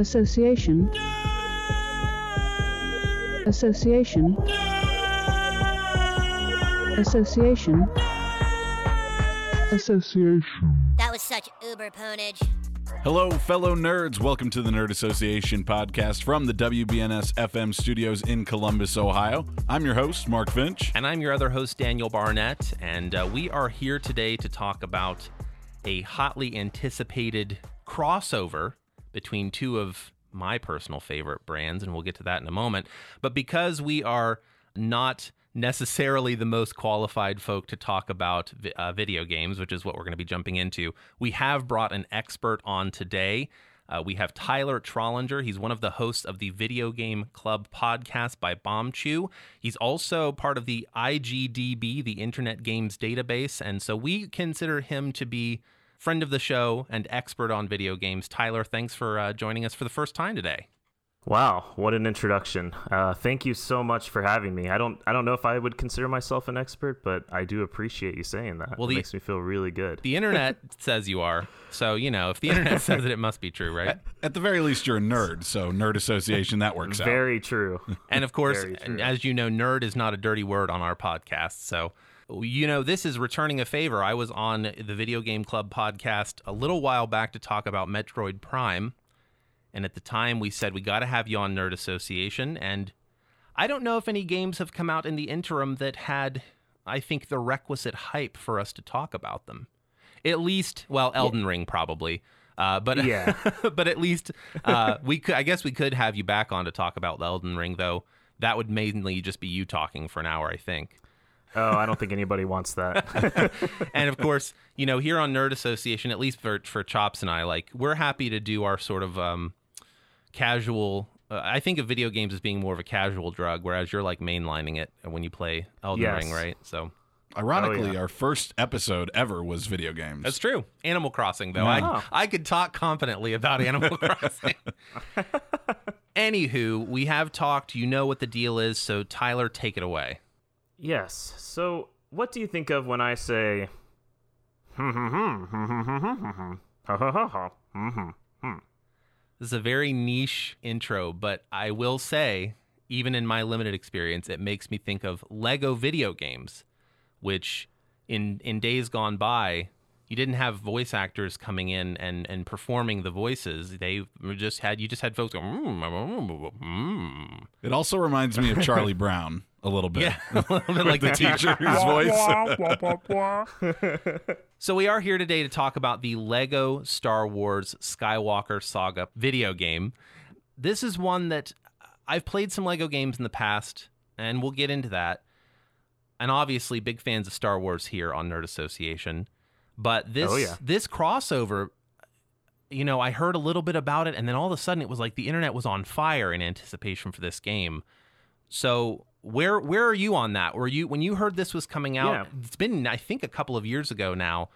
Association. Association. Association. Association. That was such uber ponage. Hello, fellow nerds. Welcome to the Nerd Association podcast from the WBNS FM studios in Columbus, Ohio. I'm your host, Mark Finch. And I'm your other host, Daniel Barnett. And uh, we are here today to talk about a hotly anticipated crossover between two of my personal favorite brands. And we'll get to that in a moment. But because we are not necessarily the most qualified folk to talk about uh, video games, which is what we're going to be jumping into, we have brought an expert on today. Uh, we have Tyler Trollinger. He's one of the hosts of the Video Game Club podcast by BombChew. He's also part of the IGDB, the Internet Games Database, and so we consider him to be friend of the show and expert on video games. Tyler, thanks for uh, joining us for the first time today. Wow, what an introduction! Uh, thank you so much for having me. I don't, I don't know if I would consider myself an expert, but I do appreciate you saying that. Well, it the- makes me feel really good. The internet says you are, so you know if the internet says it, it must be true, right? At the very least, you're a nerd, so Nerd Association, that works out. Very true. And of course, as you know, nerd is not a dirty word on our podcast. So, you know, this is returning a favor. I was on the Video Game Club podcast a little while back to talk about Metroid Prime. And at the time, we said we got to have you on Nerd Association. And I don't know if any games have come out in the interim that had, I think, the requisite hype for us to talk about them. At least, well, Elden Ring probably. Uh, but Yeah. but at least uh, we could. I guess we could have you back on to talk about Elden Ring, though. That would mainly just be you talking for an hour, I think. Oh, I don't think anybody wants that. and of course, you know, here on Nerd Association, at least for for Chops and I, like we're happy to do our sort of um, casual. Uh, I think of video games as being more of a casual drug, whereas you're like mainlining it when you play Elden Yes. Ring, right? So Ironically, Oh, yeah. our first episode ever was video games. that's true. Animal Crossing, though, Oh. I I could talk confidently about Animal Crossing. Anywho, we have talked. You know what the deal is, so Tyler, take it away. Yes. So, what do you think of when I say? This is a very niche intro, but I will say, even in my limited experience, it makes me think of Lego video games, which in in days gone by, you didn't have voice actors coming in and, and performing the voices. They just had you just had folks go. Mm, mm, mm. mm, mm, mm. It also reminds me of Charlie Brown a little bit. yeah, a little bit like the teacher's voice. So we are here today to talk about the Lego Star Wars Skywalker Saga video game. This is one that I've played some Lego games in the past, and we'll get into that. And obviously, big fans of Star Wars here on Nerd Association. But this Oh, yeah. this crossover, you know, I heard a little bit about it, and then all of a sudden, it was like the internet was on fire in anticipation for this game. So where where are you on that? Were you when you heard this was coming out? Yeah. It's been I think a couple of years ago now.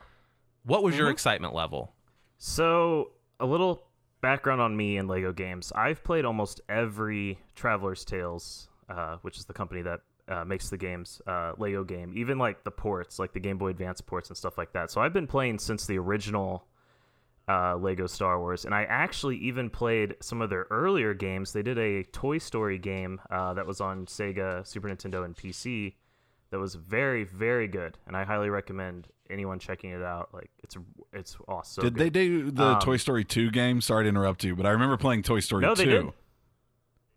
What was Mm-hmm. your excitement level? So, a little background on me and Lego games. I've played almost every Traveller's Tales, uh, which is the company that uh, makes the games, uh, Lego game, even like the ports, like the Game Boy Advance ports and stuff like that. So, I've been playing since the original uh, Lego Star Wars, and I actually even played some of their earlier games. They did a Toy Story game uh, that was on Sega, Super Nintendo, and PC that was very, very good, and I highly recommend anyone checking it out. Like, it's it's awesome. Did they do the Um, Toy Story 2 game? Sorry to interrupt you, but I remember playing Toy Story No, 2. they did.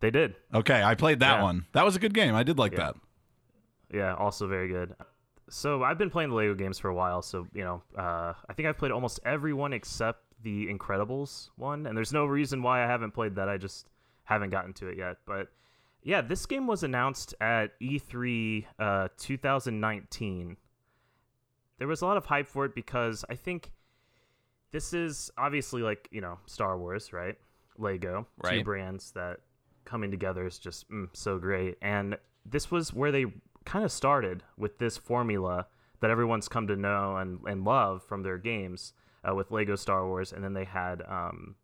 They did. Okay, I played that Yeah. one. That was a good game. I did like Yeah. that. Yeah, also very good. So I've been playing the Lego games for a while. So you know, uh, I think I've played almost every one except the Incredibles one, and there's no reason why I haven't played that. I just haven't gotten to it yet. But yeah, this game was announced at E3 uh, 2019. There was a lot of hype for it because I think this is obviously like you know Star Wars, right? Lego, two brands that coming together is just mm, so great. And this was where they kind of started with this formula that everyone's come to know and, and love from their games uh, with Lego Star Wars. And then they had um,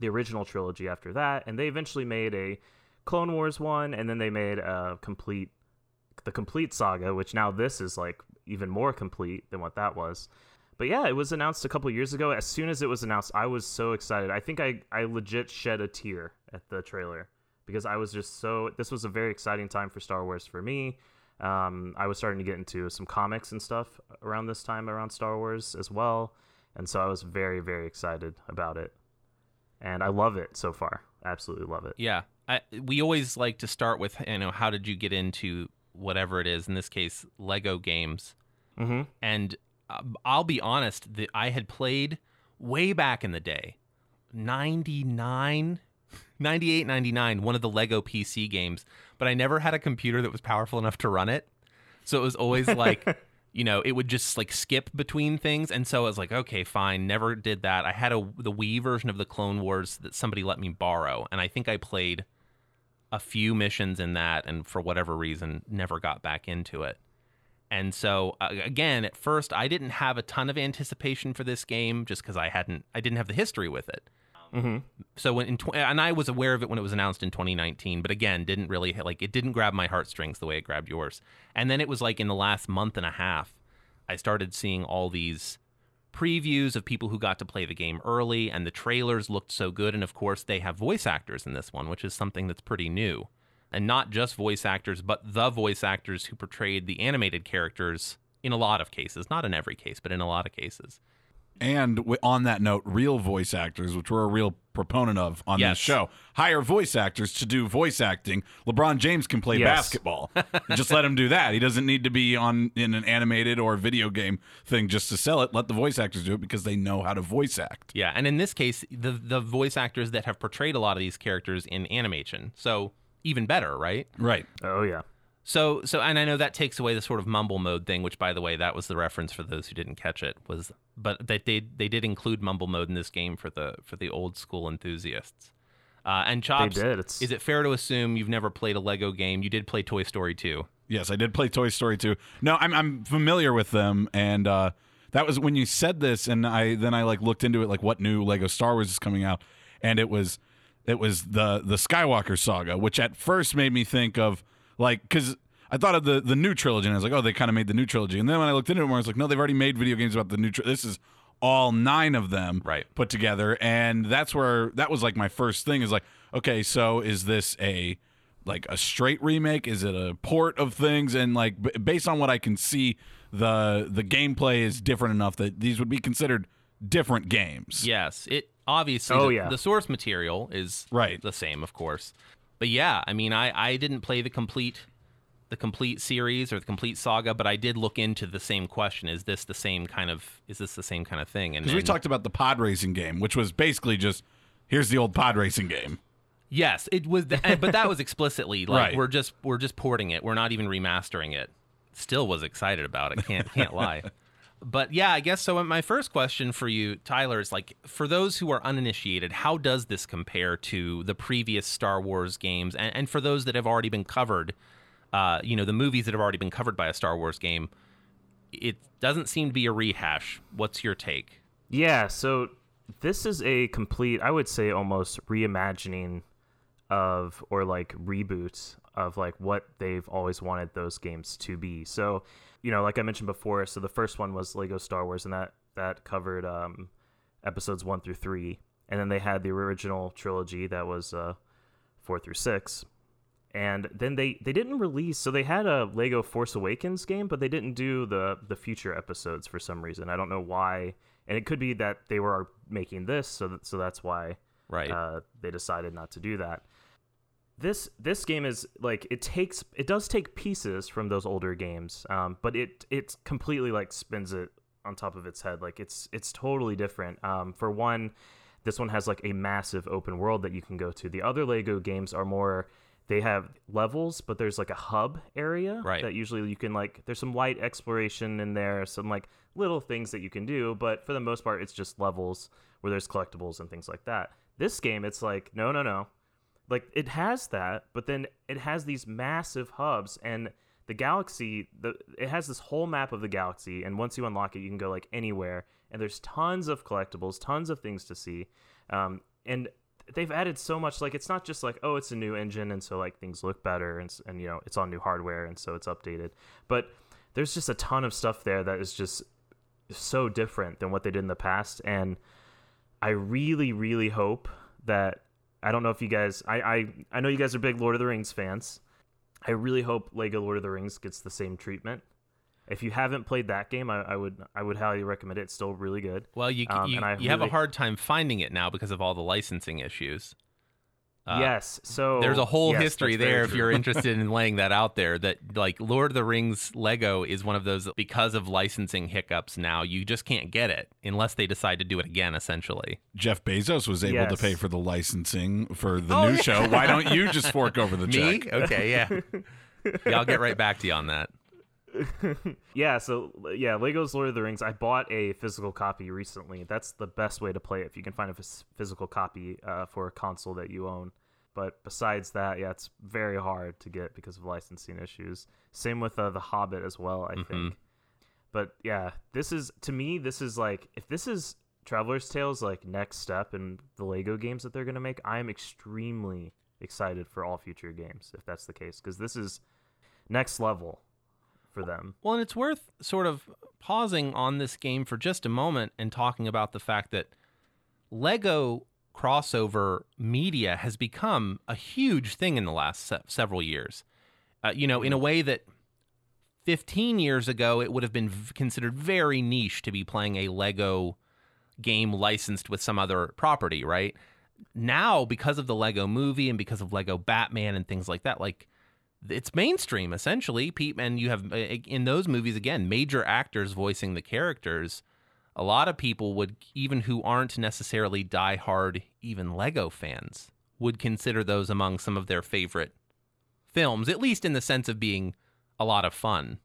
the original trilogy after that. And they eventually made a Clone Wars one, and then they made a complete the complete saga, which now this is like even more complete than what that was. But yeah, it was announced a couple years ago. As soon as it was announced, I was so excited. I think I I legit shed a tear at the trailer because I was just so. This was a very exciting time for Star Wars for me. Um, I was starting to get into some comics and stuff around this time around Star Wars as well, and so I was very very excited about it, and I love it so far. Absolutely love it. Yeah, I, we always like to start with you know how did you get into whatever it is in this case Lego games, Mm-hmm. and uh, I'll be honest that I had played way back in the day, 99, 98, 99, one of the Lego PC games, but I never had a computer that was powerful enough to run it, so it was always like. You know, it would just like skip between things, and so I was like, okay, fine. Never did that. I had a the Wii version of the Clone Wars that somebody let me borrow, and I think I played a few missions in that and for whatever reason never got back into it and so uh, again at first i didn't have a ton of anticipation for this game just because i hadn't i didn't have the history with it Mm-hmm. so when in tw- and i was aware of it when it was announced in 2019 but again didn't really like it didn't grab my heartstrings the way it grabbed yours. And then it was like in the last month and a half i started seeing all these previews of people who got to play the game early and the trailers looked so good and of course they have voice actors in this one which is something that's pretty new. And not just voice actors but the voice actors who portrayed the animated characters in a lot of cases not in every case but in a lot of cases And on that note, real voice actors, which we're a real proponent of on Yes. this show, hire voice actors to do voice acting. LeBron James can play Yes. basketball. just let him do that. He doesn't need to be on in an animated or video game thing just to sell it. Let the voice actors do it because they know how to voice act. Yeah, and in this case, the the voice actors that have portrayed a lot of these characters in animation, so even better, right? Right. Oh yeah. So so, and I know that takes away the sort of mumble mode thing, which, by the way, that was the reference for those who didn't catch it. Was but that they they did include mumble mode in this game for the for the old school enthusiasts. Uh, and Chops, did. Is it fair to assume you've never played a Lego game? You did play Toy Story 2. Yes, I did play Toy Story 2. No, I'm I'm familiar with them and uh that was when you said this and I then I like looked into it like what new Lego Star Wars is coming out and it was it was the the Skywalker saga, which at first made me think of like cuz I thought of the the new trilogy and I was like, "Oh, they kind of made the new trilogy." And then when I looked into it more, I was like, "No, they've already made video games about the new tri- this is all nine of them Right. put together." And that's where that was like my first thing is like, "Okay, so is this a like a straight remake? Is it a port of things? And like b- based on what I can see, the the gameplay is different enough that these would be considered different games. Yes, it obviously. Oh, the, yeah. the source material is Right. the same, of course. But yeah, I mean, I I didn't play the complete the complete series or the complete saga, but I did look into the same question: Is this the same kind of? Is this the same kind of thing? And Because we talked about the pod racing game, which was basically just here's the old pod racing game. Yes, it was, and- but that was explicitly like Right. we're just we're just porting it. We're not even remastering it. Still was excited about it. Can't can't lie. But yeah, I guess so. My first question for you, Tyler, is like for those who are uninitiated, how does this compare to the previous Star Wars games? And, and for those that have already been covered, uh, you know, the movies that have already been covered by a Star Wars game, it doesn't seem to be a rehash. What's your take? Yeah, so this is a complete, I would say almost reimagining of or like reboot of like what they've always wanted those games to be. So, you know, like I mentioned before, so the first one was Lego Star Wars and that that covered um episodes 1 through 3. And then they had the original trilogy that was uh 4 through 6 and then they they didn't release so they had a lego force awakens game but they didn't do the the future episodes for some reason i don't know why and it could be that they were making this so that, so that's why Right. uh, they decided not to do that this this game is like it takes it does take pieces from those older games um, but it it completely like spins it on top of its head. Like it's it's totally different. Um, for one this one has like a massive open world that you can go to. The other lego games are more they have levels but there's like a hub area Right. that usually you can like there's some light exploration in there some like little things that you can do but for the most part it's just levels where there's collectibles and things like that. This game it's like no no no like it has that but then it has these massive hubs and the galaxy the it has this whole map of the galaxy and once you unlock it you can go like anywhere and there's tons of collectibles tons of things to see um, and they've added so much like it's not just like oh it's a new engine and so like things look better and, and you know it's on new hardware and so it's updated but there's just a ton of stuff there that is just so different than what they did in the past, and I really, really hope that I don't know if you guys I, I I know you guys are big Lord of the Rings fans. I really hope Lego Lord of the Rings gets the same treatment. If you haven't played that game, I, I would I would highly recommend it. It's still really good. Well, you Um, you, you have a hard time finding it now because of all the licensing issues. Uh, yes, so There's a whole yes, history there if you're interested in laying that out there that like Lord of the Rings Lego is one of those because of licensing hiccups now you just can't get it unless they decide to do it again essentially. Jeff Bezos was able to pay for the licensing for the Oh, new yeah. show. Why don't you just fork over the Me? check? Okay, yeah. yeah, I'll get right back to you on that. yeah, so yeah, Lego's Lord of the Rings. I bought a physical copy recently. That's the best way to play it if you can find a physical copy uh, for a console that you own. But besides that, yeah, it's very hard to get because of licensing issues. Same with uh, the Hobbit as well, I think. But yeah, this is to me, this is like if this is Traveller's Tales like next step in the Lego games that they're gonna make, I am extremely excited for all future games if that's the case because this is next level for them. Well, and it's worth sort of pausing on this game for just a moment and talking about the fact that Lego crossover media has become a huge thing in the last se- several years. Uh, you know, in a way that 15 years ago it would have been v- considered very niche to be playing a Lego game licensed with some other property, right? Now, because of the Lego movie and because of Lego Batman and things like that, like it's mainstream essentially. Pete, and you have uh, in those movies again major actors voicing the characters. A lot of people would, even who aren't necessarily diehard, even Lego fans, would consider those among some of their favorite films, at least in the sense of being a lot of fun.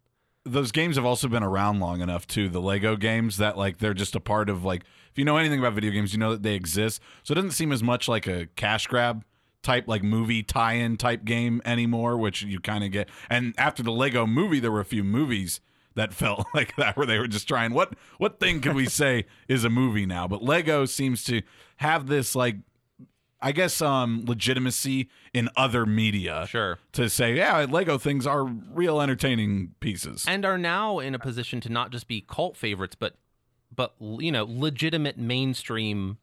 those games have also been around long enough too the lego games that like they're just a part of like if you know anything about video games you know that they exist so it doesn't seem as much like a cash grab type like movie tie-in type game anymore which you kind of get and after the lego movie there were a few movies that felt like that where they were just trying what what thing could we say is a movie now but lego seems to have this like I guess um legitimacy in other media Sure. to say yeah Lego things are real entertaining pieces. and are now in a position to not just be cult favorites, but but you know legitimate mainstream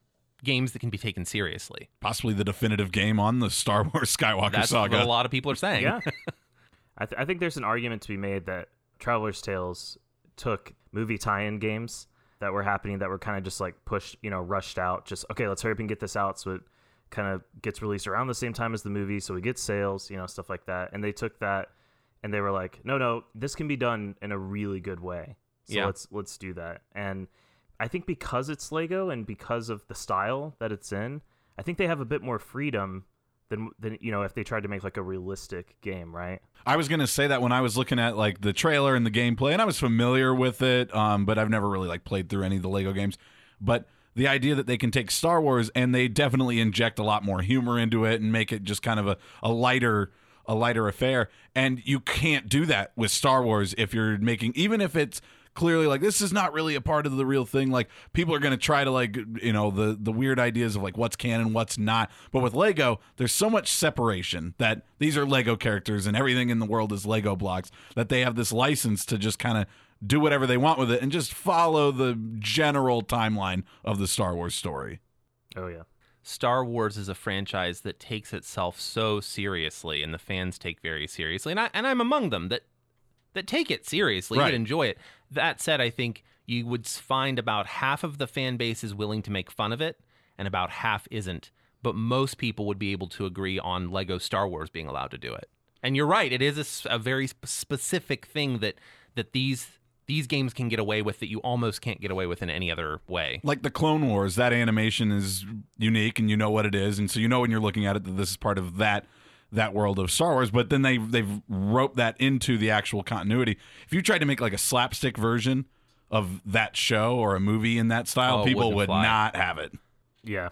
games that can be taken seriously. possibly the definitive game on the Star Wars Skywalker That's saga. what a lot of people are saying. Yeah. I, th- I think there's an argument to be made that Traveller's Tales took movie tie-in games that were happening that were kind of just like pushed, you know, rushed out. Just okay, let's hurry up and get this out so it kind of gets released around the same time as the movie, so we get sales, you know, stuff like that. And they took that and they were like, no, no, this can be done in a really good way. So Yeah. let's let's do that. And I think because it's Lego and because of the style that it's in, I think they have a bit more freedom than than you know if they tried to make like a realistic game, right? I was gonna say that when I was looking at like the trailer and the gameplay, and I was familiar with it, um, but I've never really like played through any of the Lego games. But the idea that they can take Star Wars and they definitely inject a lot more humor into it and make it just kind of a, a lighter a lighter affair. And you can't do that with Star Wars if you're making even if it's clearly like this is not really a part of the real thing like people are going to try to like you know the the weird ideas of like what's canon what's not but with lego there's so much separation that these are lego characters and everything in the world is lego blocks that they have this license to just kind of do whatever they want with it and just follow the general timeline of the star wars story Oh yeah. Star Wars is a franchise that takes itself so seriously, and the fans take very seriously, and I and I'm among them that that take it seriously Right. and enjoy it. That said, I think you would find about half of the fan base is willing to make fun of it, and about half isn't. But most people would be able to agree on Lego Star Wars being allowed to do it. And you're right; it is a very specific thing that that these these games can get away with that you almost can't get away with in any other way. like the clone wars that animation is unique and you know what it is and so you know when you're looking at it that this is part of that that world of Star Wars but then they they've roped that into the actual continuity if you tried to make like a slapstick version of that show or a movie in that style Oh, people wouldn't fly. not have it Yeah.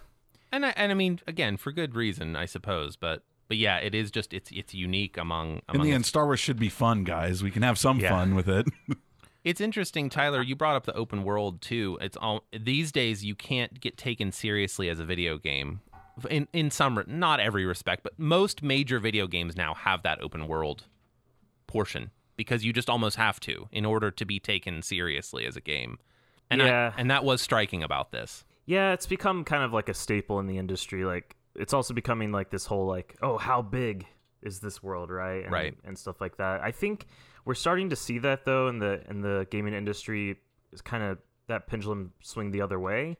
and I, and I mean again for good reason I suppose but but yeah it is just it's it's unique among in the end Star Wars should be fun guys we can have some Yeah. fun with it it's interesting Tyler you brought up the open world too it's all these days you can't get taken seriously as a video game in in some not every respect but most major video games now have that open world portion because you just almost have to in order to be taken seriously as a game And I- Yeah. and that was striking about this. Yeah, it's become kind of like a staple in the industry. Like it's also becoming like this whole like, oh, how big is this world, right? And, Right. And stuff like that. I think we're starting to see that though in the in the gaming industry is kind of that pendulum swing the other way.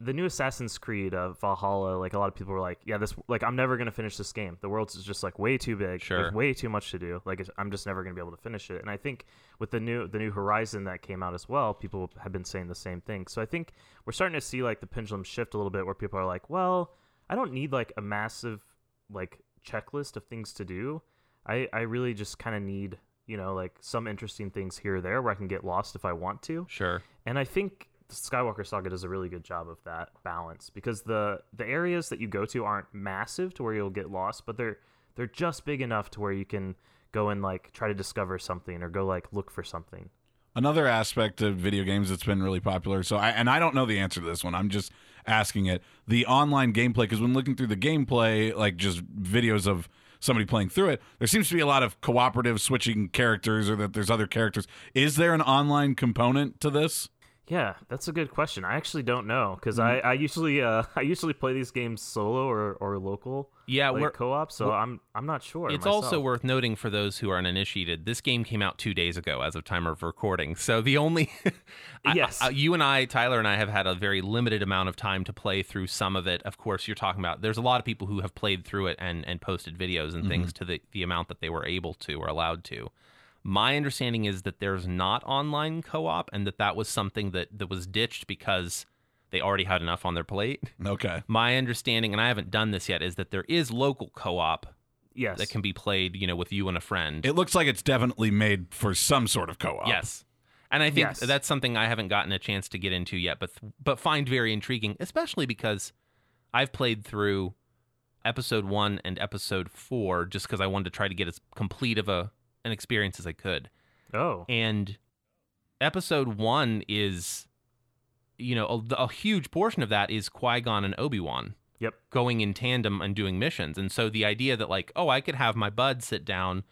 The new Assassin's Creed uh, Valhalla, like a lot of people were like, yeah, this like I'm never gonna finish this game. The world's is just like way too big. Sure. There's way too much to do. Like it's, I'm just never gonna be able to finish it. And I think with the new the new Horizon that came out as well, people have been saying the same thing. So I think we're starting to see like the pendulum shift a little bit, where people are like, well, I don't need like a massive like checklist of things to do. I I really just kind of need you know like some interesting things here or there where I can get lost if I want to. Sure. And I think the Skywalker Saga does a really good job of that balance because the the areas that you go to aren't massive to where you'll get lost, but they're they're just big enough to where you can go and like try to discover something or go like look for something. Another aspect of video games that's been really popular. So, I, and I don't know the answer to this one. I'm just asking it. The online gameplay, because when looking through the gameplay, like just videos of somebody playing through it, there seems to be a lot of cooperative switching characters, or that there's other characters. Is there an online component to this? Yeah, that's a good question. I actually don't know because I, I usually uh, I usually play these games solo or, or local. Yeah, like co-op. So I'm I'm not sure. It's also worth noting for those who are uninitiated, this game came out two days ago as of time of recording. So the only, I- Yes. I- you and I, Tyler and I, have had a very limited amount of time to play through some of it. Of course, you're talking about there's a lot of people who have played through it and and posted videos and things to the the amount that they were able to or allowed to. My understanding is that there's not online co-op and that that was something that that was ditched because they already had enough on their plate. Okay. My understanding, and I haven't done this yet, is that there is local co-op yes. that can be played, you know, with you and a friend. It looks like it's definitely made for some sort of co op. yes. And I think Yes. that's something I haven't gotten a chance to get into yet, but but find very intriguing, especially because I've played through episode 1 and episode 4 just cuz I wanted to try to get as complete of a an experience as I could. oh And episode 1 is you know, a, a huge portion of that is Qui-Gon and Obi-Wan yep going in tandem and doing missions. And so the idea that like, oh, I could have my bud sit down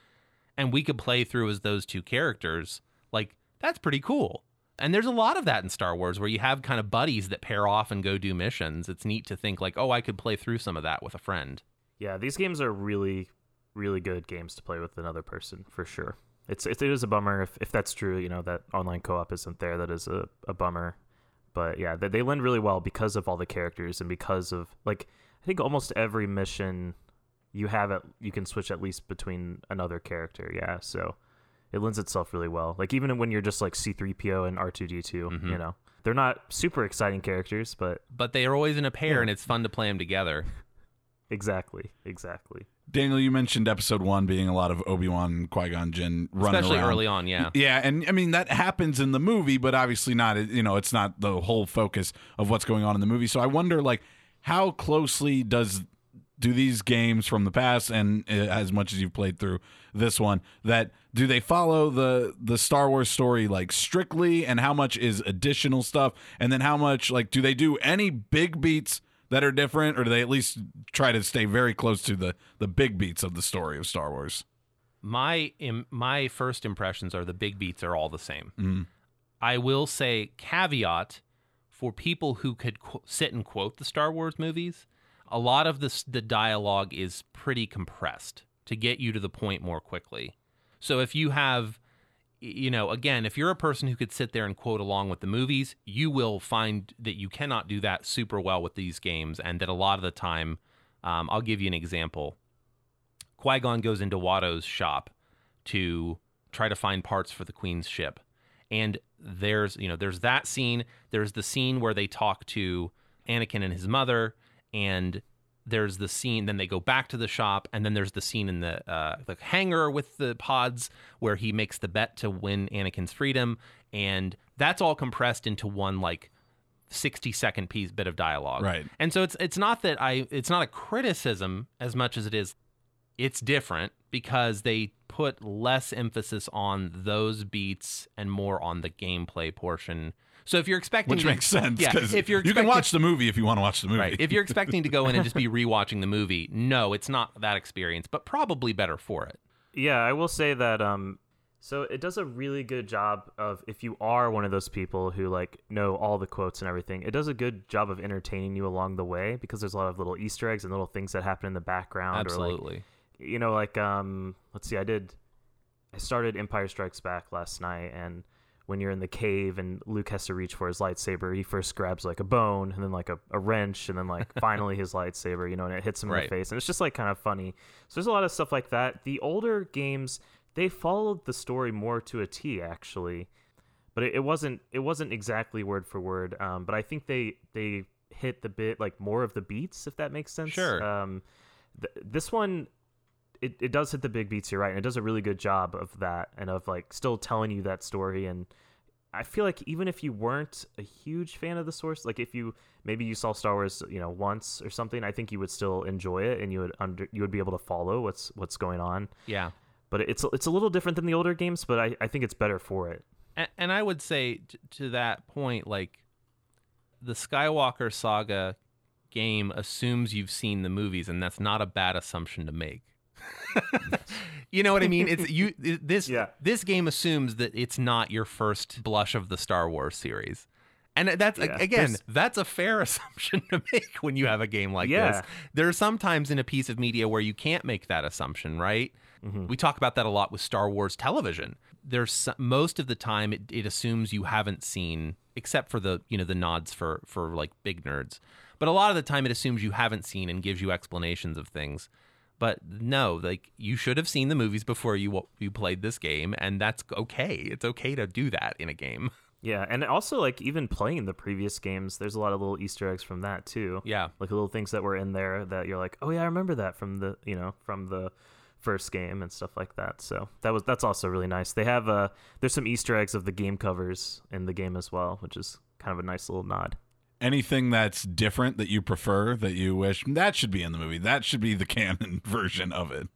and we could play through as those two characters, like that's pretty cool. And there's a lot of that in Star Wars where you have kind of buddies that pair off and go do missions. It's neat to think like, oh, I could play through some of that with a friend. yeah these games are really really good games to play with another person for sure. It's it, it is a bummer if, if that's true. You know that online co-op isn't there. That is a, a bummer. But yeah, they, they lend really well because of all the characters and because of like I think almost every mission you have it you can switch at least between another character. Yeah, so it lends itself really well. Like even when you're just like C3PO and R2D2, mm-hmm. you know, they're not super exciting characters, but But they are always in a pair Yeah. and it's fun to play them together. exactly, exactly. Daniel, you mentioned episode one being a lot of Obi Wan Qui Gon Jinn running Especially around. early on, yeah. Yeah, and I mean that happens in the movie, but obviously not. You know, it's not the whole focus of what's going on in the movie. So I wonder, like, how closely does do these games from the past, and uh, as much as you've played through this one, that do they follow the the Star Wars story like strictly, and how much is additional stuff, and then how much like do they do any big beats? That are different, or do they at least try to stay very close to the the big beats of the story of Star Wars? my Im- my first impressions are the big beats are all the same. Mm. I will say caveat for people who could qu- sit and quote the Star Wars movies. A lot of this the dialogue is pretty compressed to get you to the point more quickly. So if you have you know, again, if you're a person who could sit there and quote along with the movies, you will find that you cannot do that super well with these games, and that a lot of the time, um, I'll give you an example. Qui Gon goes into Watto's shop to try to find parts for the Queen's ship, and there's you know there's that scene. There's the scene where they talk to Anakin and his mother, and there's the scene. Then they go back to the shop, and then there's the scene in the uh, the hangar with the pods where he makes the bet to win Anakin's freedom, and that's all compressed into one like 60 second piece bit of dialogue. Right. And so it's it's not that I it's not a criticism as much as it is it's different because they put less emphasis on those beats and more on the gameplay portion. So if you're expecting Which to- makes sense yeah, because if you're you can watch the movie if you want to watch the movie. Right. If you're expecting to go in and just be rewatching the movie, no, it's not that experience, but probably better for it. Yeah, I will say that um So it does a really good job of if you are one of those people who like know all the quotes and everything, it does a good job of entertaining you along the way because there's a lot of little Easter eggs and little things that happen in the background. Or like, Absolutely. you know, like um, let's see, I did, I started Empire Strikes Back last night, and when you're in the cave and Luke has to reach for his lightsaber, he first grabs like a bone and then like a, a wrench and then like finally his lightsaber, you know, and it hits him in the face, and it's just like kind of funny. So there's a lot of stuff like that. The older games, they followed the story more to a T actually, but it, it wasn't it wasn't exactly word for word. Um, but I think they they hit the bit like more of the beats, if that makes sense. Sure. Um, th- this one it, it does hit the big beats you're right and it does a really good job of that and of like still telling you that story and i feel like even if you weren't a huge fan of the source like if you maybe you saw star wars you know once or something i think you would still enjoy it and you would under you would be able to follow what's what's going on Yeah. but it's it's a little different than the older games but i, I think it's better for it And, and I would say t- to that point, like the Skywalker saga game assumes you've seen the movies, and that's not a bad assumption to make. you know what I mean? It's you. it- This Yeah. this game assumes that it's not your first blush of the Star Wars series. And that's Yeah, again, there's- that's a fair assumption to make when you have a game like Yeah. this. There are sometimes in a piece of media where you can't make that assumption, right? Mm-hmm. We talk about that a lot with Star Wars television. There's most of the time it, it assumes you haven't seen, except for the you know the nods for for like big nerds. But a lot of the time it assumes you haven't seen and gives you explanations of things. But no, like you should have seen the movies before you you played this game, and that's okay. It's okay to do that in a game. yeah and also like even playing the previous games there's a lot of little easter eggs from that too Yeah, like little things that were in there that you're like, oh yeah, I remember that from the you know from the first game and stuff like that. So that was that's also really nice. They have uh there's some Easter eggs of the game covers in the game as well, which is kind of a nice little nod. Anything that's different that you prefer that you wish that should be in the movie. That should be the canon version of it.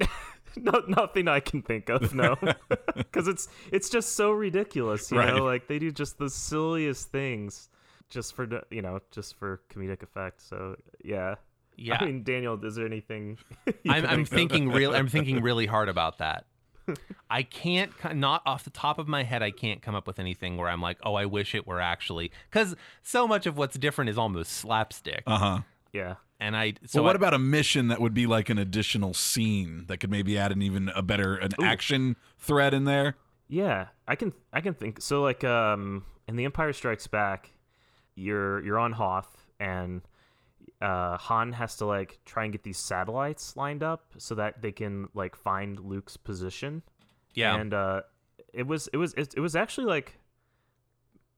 no, nothing I can think of, no, because it's it's just so ridiculous. You Right. know, like they do just the silliest things just for you know just for comedic effect. So yeah. yeah. I mean, Daniel, is there anything? I'm, can I'm thinking real. I'm thinking really hard about that. I can't, not off the top of my head, I can't come up with anything where I'm like, oh, I wish it were actually, because so much of what's different is almost slapstick. Uh huh. Yeah. and I, so So what I- about a mission that would be like an additional scene that could maybe add an even a better an action thread in there? Yeah, I can I can think so like um in The Empire Strikes Back, you're you're on Hoth and uh Han has to like try and get these satellites lined up so that they can like find Luke's position. yeah, And uh it was it was it, it was actually like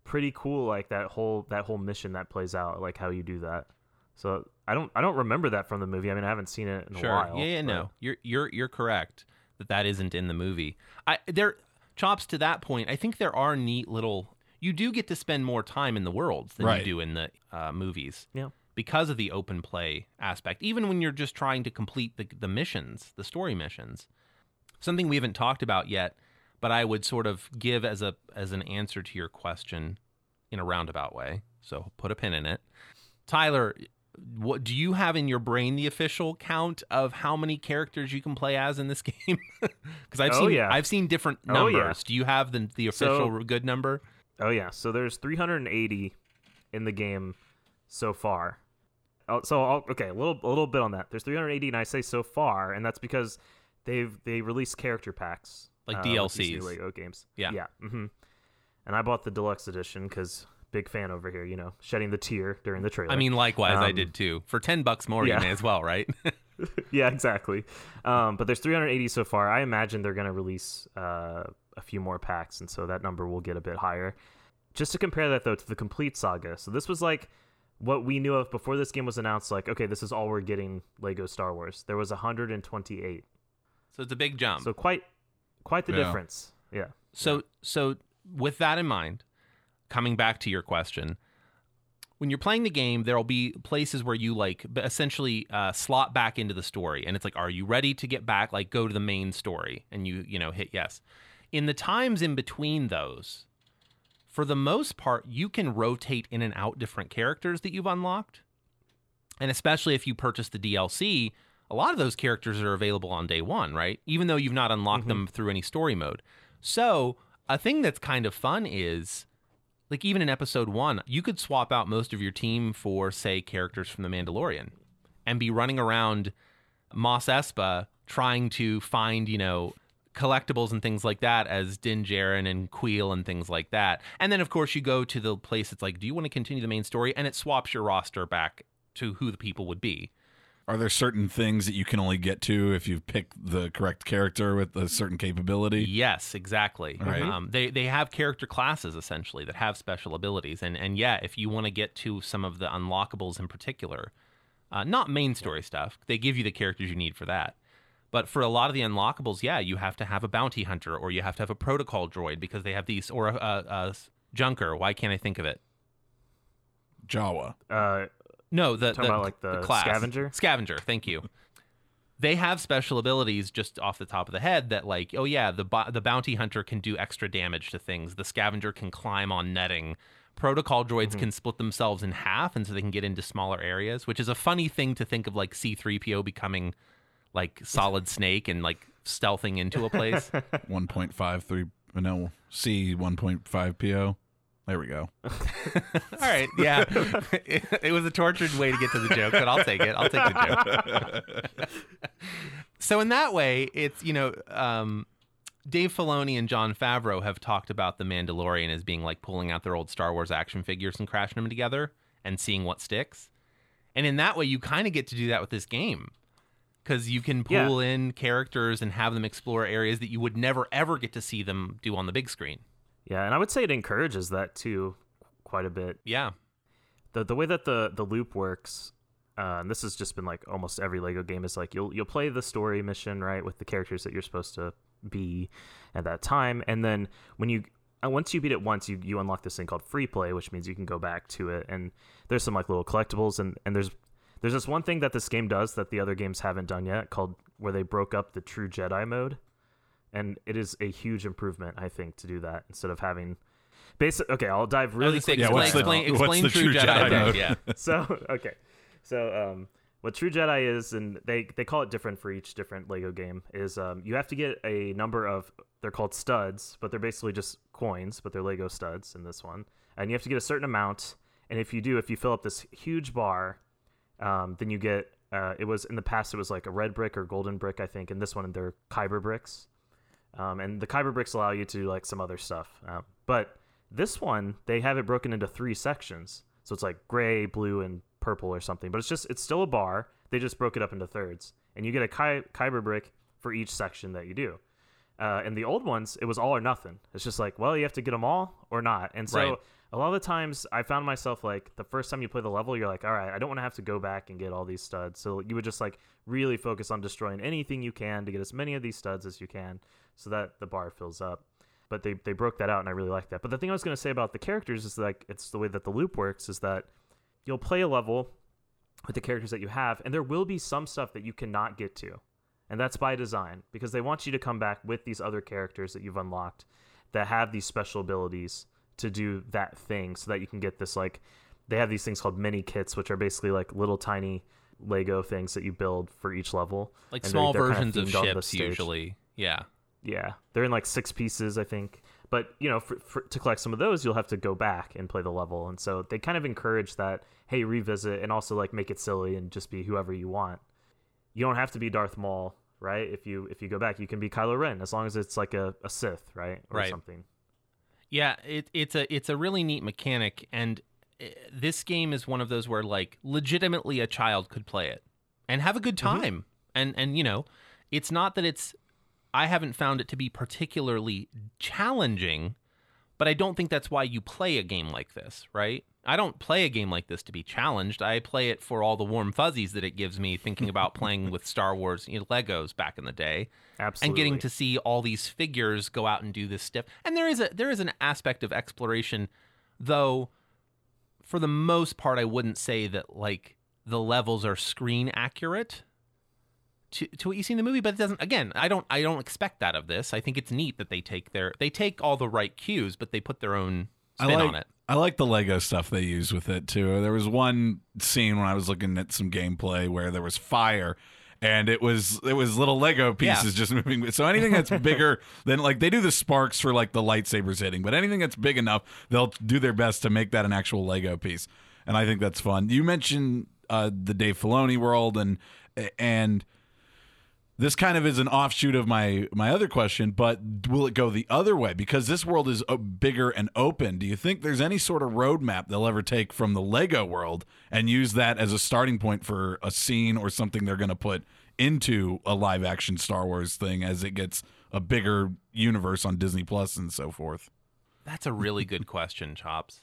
pretty cool like that whole that whole mission that plays out like how you do that. So I don't I don't remember that from the movie. I mean I haven't seen it in sure, a while. yeah, yeah, but- no, you're you're you're correct that that isn't in the movie. I there chops to that point. I think there are neat little. You do get to spend more time in the worlds than Right. you do in the uh, movies. Yeah. Because of the open play aspect, even when you're just trying to complete the, the missions, the story missions. Something we haven't talked about yet, but I would sort of give as a as an answer to your question in a roundabout way. So put a pin in it. Tyler, what do you have in your brain the official count of how many characters you can play as in this game? Because I've Oh, seen yeah. I've seen different Oh, numbers. yeah. Do you have the the official good number? Oh yeah, so there's 380 in the game so far. Oh, so I'll, okay, a little a little bit on that. There's 380, and I say so far, and that's because they've they released character packs Like uh, DLCs. Lego games. Yeah. yeah. Mm-hmm. And I bought the deluxe edition because big fan over here. You know, shedding the tear during the trailer. I mean, likewise, I Um, did too. For ten bucks more, yeah. you may as well, right? yeah, exactly. Um, but there's 380 so far. I imagine they're going to release uh, a few more packs, and so that number will get a bit higher. Just to compare that though to the complete saga. So this was like what we knew of before this game was announced. Like, okay, this is all we're getting. Lego Star Wars. There was 128. so it's a big jump. So quite, quite the Yeah. difference. Yeah. So so with that in mind, coming back to your question, when you're playing the game, there'll be places where you like essentially uh, slot back into the story, and it's like, are you ready to get back? Like, go to the main story, and you you know hit yes. In the times in between those, for the most part, you can rotate in and out different characters that you've unlocked, and especially if you purchase the DLC, a lot of those characters are available on day one, right? Even though you've not unlocked mm-hmm. them through any story mode. So, a thing that's kind of fun is like even in episode 1, you could swap out most of your team for say characters from the Mandalorian and be running around Mos Espa trying to find, you know, collectibles and things like that as Din Djarin and Kuiil and things like that. And then of course you go to the place it's like, do you want to continue the main story? And it swaps your roster back to who the people would be. Are there certain things that you can only get to if you pick the correct character with a certain capability? Yes, exactly. Right. Um, they they have character classes essentially that have special abilities, and and yeah, if you want to get to some of the unlockables in particular, uh, not main story stuff, they give you the characters you need for that. But for a lot of the unlockables, yeah, you have to have a bounty hunter or you have to have a protocol droid because they have these or a, a, a junker. Why can't I think of it? Jawa. Uh, No, the, the about, like, the class. scavenger? Scavenger. Thank you. They have special abilities just off the top of the head that, like, oh yeah, the bo- the bounty hunter can do extra damage to things. The scavenger can climb on netting. Protocol droids Mm-hmm. can split themselves in half, and so they can get into smaller areas. Which is a funny thing to think of, like C three PO becoming like Solid Snake and like stealthing into a place. 1.53, no, C 1.5 PO. There we go. All right, yeah, it, it was a tortured way to get to the joke, but I'll take it. I'll take the joke. so in that way, it's you know, um, Dave Filoni and Jon Favreau have talked about the Mandalorian as being like pulling out their old Star Wars action figures and crashing them together and seeing what sticks. And in that way, you kind of get to do that with this game because you can Yeah. pull in characters and have them explore areas that you would never ever get to see them do on the big screen. yeah, and I would say it encourages that too, quite a bit. Yeah. the the way that the the loop works uh, and this has just been like almost every lego game is like you'll you'll play the story mission right with the characters that you're supposed to be at that time and then when you uh, once you beat it once you you unlock this thing called free play which means you can go back to it and there's some like little collectibles and and there's there's this one thing that this game does that the other games haven't done yet called where they broke up the true jedi mode and it is a huge improvement i think to do that instead of having basic okay i'll dive really gonna quick Yeah, explain, what's the- explain, explain True True Jedi, Jedi mode. mode? Yeah. so okay so um what true jedi is and they they call it different for each different lego game is um you have to get a number of they're called studs but they're basically just coins but they're lego studs in this one and you have to get a certain amount and if you do if you fill up this huge bar um then you get uh it was in the past it was like a red brick or golden brick i think and this one they're kyber bricks. Um, and the kyber bricks allow you to do like some other stuff. Um, but this one they have it broken into three sections. So it's like gray blue and purple or something but it's just it's still a bar. They just broke it up into thirds. And you get a Ky- kyber brick for each section that you do. Uh, and the old ones it was all or nothing. It's just like well you have to get them all or not. And so Right. A lot of the times i found myself like the first time you play the level you're like all right i don't want to have to go back and get all these studs. So you would just like really focus on destroying anything you can to get as many of these studs as you can so that the bar fills up. But they, they broke that out and i really like that. But the thing i was going to say about the characters is like it's the way that the loop works is that you'll play a level with the characters that you have and there will be some stuff that you cannot get to and that's by design because they want you to come back with these other characters that you've unlocked that have these special abilities to do that thing so that you can get this like they have these things called mini kits which are basically like little tiny lego things that you build for each level Like And small they're- they're kinda versions of themed ships, usually. Yeah. yeah, they're in like six pieces, I think. But you know, for, for, to collect some of those, you'll have to go back and play the level, and so they kind of encourage that. Hey, revisit and also like make it silly and just be whoever you want. You don't have to be Darth Maul, right? If you if you go back, you can be Kylo Ren as long as it's like a, a Sith, right, or Right. something. Yeah, it, it's a it's a really neat mechanic, and uh, this game is one of those where like legitimately a child could play it and have a good Mm-hmm. time, and and you know, it's not that it's I haven't found it to be particularly challenging, but I don't think that's why you play a game like this, right? I don't play a game like this to be challenged. I play it for all the warm fuzzies that it gives me thinking about playing with Star Wars you know, Legos back in the day Absolutely. and getting to see all these figures go out and do this stuff. And there is a there is an aspect of exploration, though. For the most part, I wouldn't say that like the levels are screen accurate to to what you see in the movie. But it doesn't. Again, I don't I don't expect that of this. I think it's neat that they take their they take all the right cues, but they put their own spin like, on it. I like the Lego stuff they use with it too. There was one scene when I was looking at some gameplay where there was fire and it was it was little Lego pieces just moving. So anything that's bigger than like they do the sparks for like the lightsabers hitting, but anything that's big enough, they'll do their best to make that an actual Lego piece, and I think that's fun. You mentioned uh, the Dave Filoni world and and this kind of is an offshoot of my my other question but will it go the other way? Because this world is uh, bigger and open. Do you think there's any sort of roadmap they'll ever take from the lego world and use that as a starting point for a scene or something they're going to put into a live action star wars thing as it gets a bigger universe on disney plus and so forth? That's a really good question, Chops.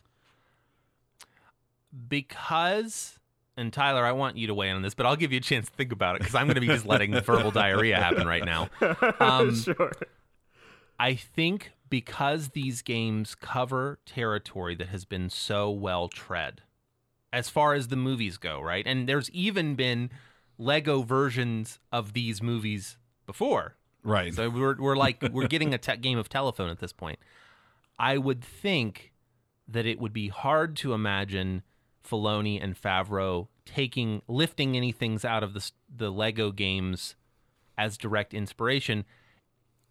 Because, and Tyler, I want you to weigh in on this, but I'll give you a chance to think about it because I'm going to be just letting the verbal diarrhea happen right now. Um, sure. I think because these games cover territory that has been so well tread as far as the movies go, right? And there's even been Lego versions of these movies before. right So we're we're like we're getting a te- game of telephone at this point. I would think that it would be hard to imagine Filoni and Favreau taking lifting any things out of the the Lego games as direct inspiration,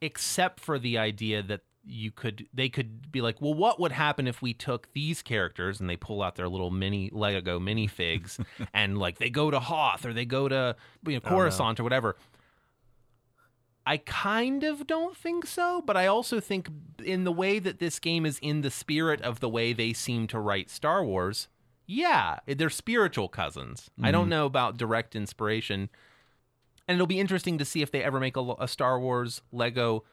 except for the idea that you could they could be like, well, what would happen if we took these characters and they pull out their little mini Lego minifigs and like they go to Hoth or they go to you know oh, Coruscant or whatever. I kind of don't think so, but I also think in the way that this game is in the spirit of the way they seem to write Star Wars, yeah, they're spiritual cousins. I don't know about direct inspiration. And it'll be interesting to see if they ever make a, a Star Wars Lego